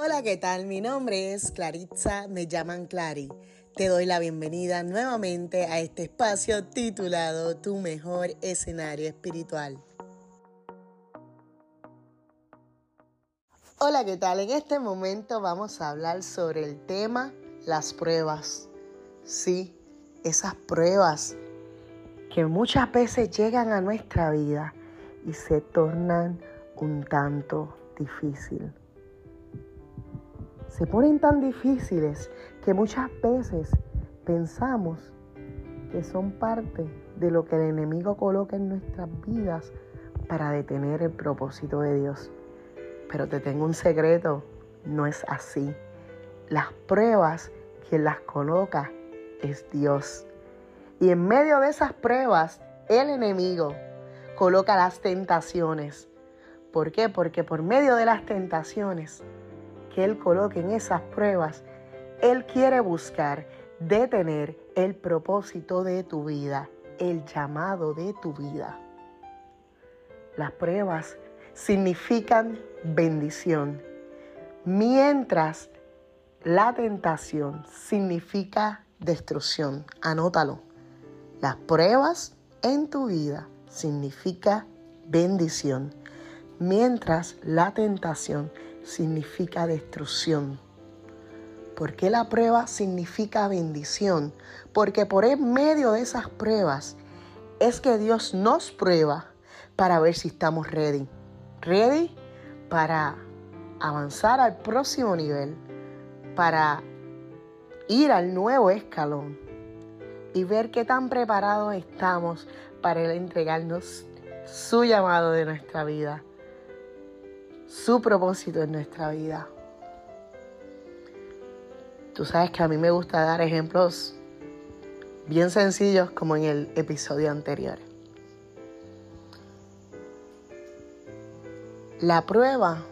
Hola, ¿qué tal? Mi nombre es Claritza, me llaman Clary. Te doy la bienvenida nuevamente a este espacio titulado Tu mejor escenario espiritual. Hola, ¿qué tal? En este momento vamos a hablar sobre el tema las pruebas. Sí, esas pruebas que muchas veces llegan a nuestra vida y se tornan un tanto difícil se ponen tan difíciles que muchas veces pensamos que son parte de lo que el enemigo coloca en nuestras vidas para detener el propósito de Dios. Pero te tengo un secreto, no es así. Las pruebas, quien las coloca es Dios. Y en medio de esas pruebas, el enemigo coloca las tentaciones. ¿Por qué? Porque por medio de las tentaciones él coloque en esas pruebas, Él quiere buscar detener el propósito de tu vida, el llamado de tu vida. Las pruebas significan bendición, mientras la tentación significa destrucción. Anótalo. Las pruebas en tu vida significa bendición, mientras la tentación significa destrucción. ¿Por qué la prueba significa bendición? Porque por en medio de esas pruebas es que Dios nos prueba para ver si estamos ready. Ready para avanzar al próximo nivel, para ir al nuevo escalón y ver qué tan preparados estamos para entregarnos su llamado de nuestra vida su propósito en nuestra vida. Tú sabes que a mí me gusta dar ejemplos bien sencillos como en el episodio anterior. La prueba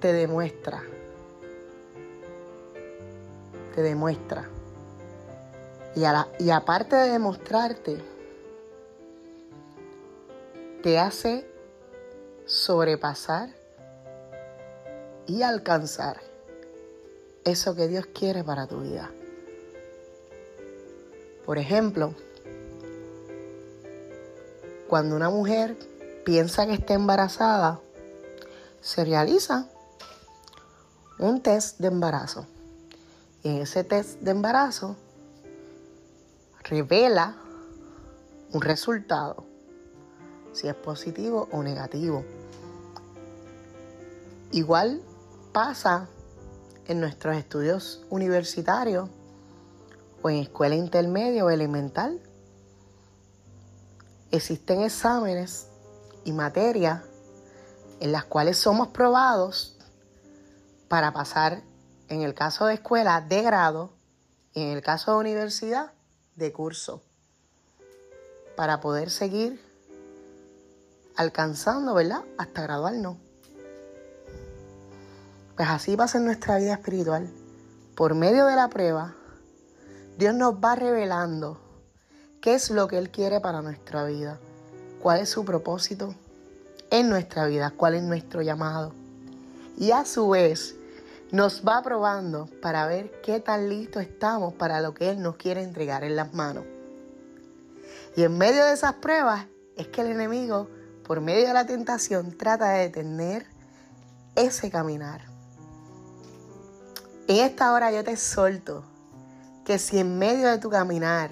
te demuestra, te demuestra. Y, y aparte de demostrarte, te hace sobrepasar y alcanzar eso que Dios quiere para tu vida. Por ejemplo, cuando una mujer piensa que está embarazada, se realiza un test de embarazo. Y en ese test de embarazo revela un resultado, si es positivo o negativo. Igual pasa en nuestros estudios universitarios o en escuela intermedia o elemental. Existen exámenes y materias en las cuales somos probados para pasar, en el caso de escuela, de grado y en el caso de universidad, de curso, para poder seguir alcanzando, ¿verdad? Hasta graduarnos. Pues así pasa en nuestra vida espiritual. Por medio de la prueba, Dios nos va revelando qué es lo que Él quiere para nuestra vida, cuál es su propósito en nuestra vida, cuál es nuestro llamado. Y a su vez nos va probando para ver qué tan listos estamos para lo que Él nos quiere entregar en las manos. Y en medio de esas pruebas es que el enemigo, por medio de la tentación, trata de detener ese caminar. En esta hora yo te solto que si en medio de tu caminar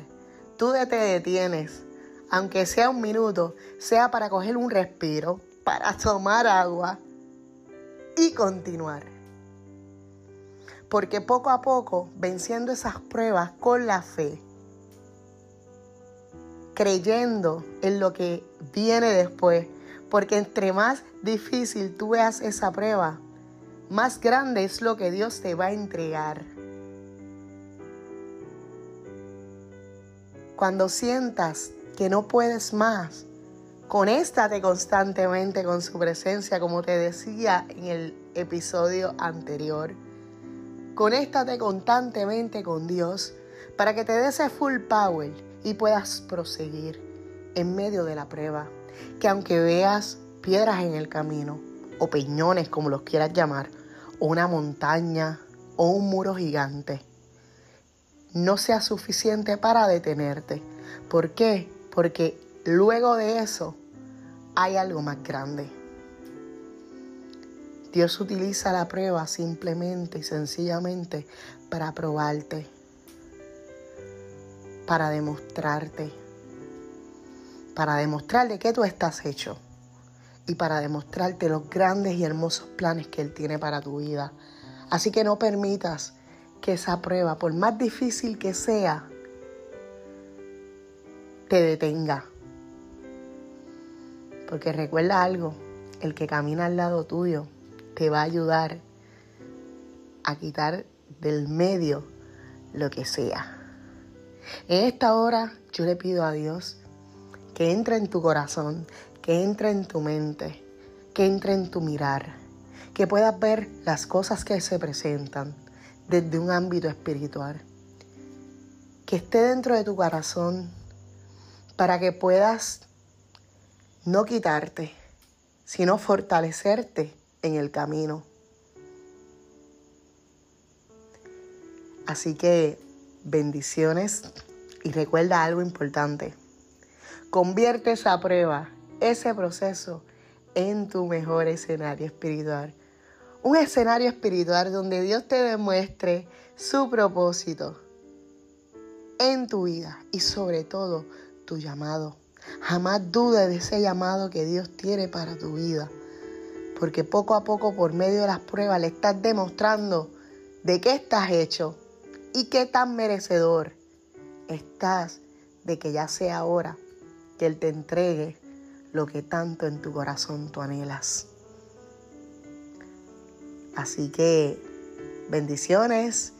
tú te detienes, aunque sea un minuto, sea para coger un respiro, para tomar agua y continuar. Porque poco a poco, venciendo esas pruebas con la fe, creyendo en lo que viene después, porque entre más difícil tú veas esa prueba, más grande es lo que Dios te va a entregar. Cuando sientas que no puedes más, conéstate constantemente con su presencia, como te decía en el episodio anterior. Conéstate constantemente con Dios para que te dé ese full power y puedas proseguir en medio de la prueba. Que aunque veas piedras en el camino, o peñones como los quieras llamar, una montaña o un muro gigante no sea suficiente para detenerte. ¿Por qué? Porque luego de eso hay algo más grande. Dios utiliza la prueba simplemente y sencillamente para probarte, para demostrarte, para demostrarle que tú estás hecho y para demostrarte los grandes y hermosos planes que Él tiene para tu vida. Así que no permitas que esa prueba, por más difícil que sea, te detenga. Porque recuerda algo, el que camina al lado tuyo te va a ayudar a quitar del medio lo que sea. En esta hora yo le pido a Dios que entre en tu corazón, que entre en tu mente, que entre en tu mirar, que puedas ver las cosas que se presentan desde un ámbito espiritual, que esté dentro de tu corazón para que puedas no quitarte, sino fortalecerte en el camino. Así que bendiciones y recuerda algo importante. Convierte esa prueba, ese proceso en tu mejor escenario espiritual. Un escenario espiritual donde Dios te demuestre su propósito en tu vida y sobre todo tu llamado. Jamás dudes de ese llamado que Dios tiene para tu vida porque poco a poco por medio de las pruebas le estás demostrando de qué estás hecho y qué tan merecedor estás de que ya sea ahora que Él te entregue lo que tanto en tu corazón tú anhelas. Así que bendiciones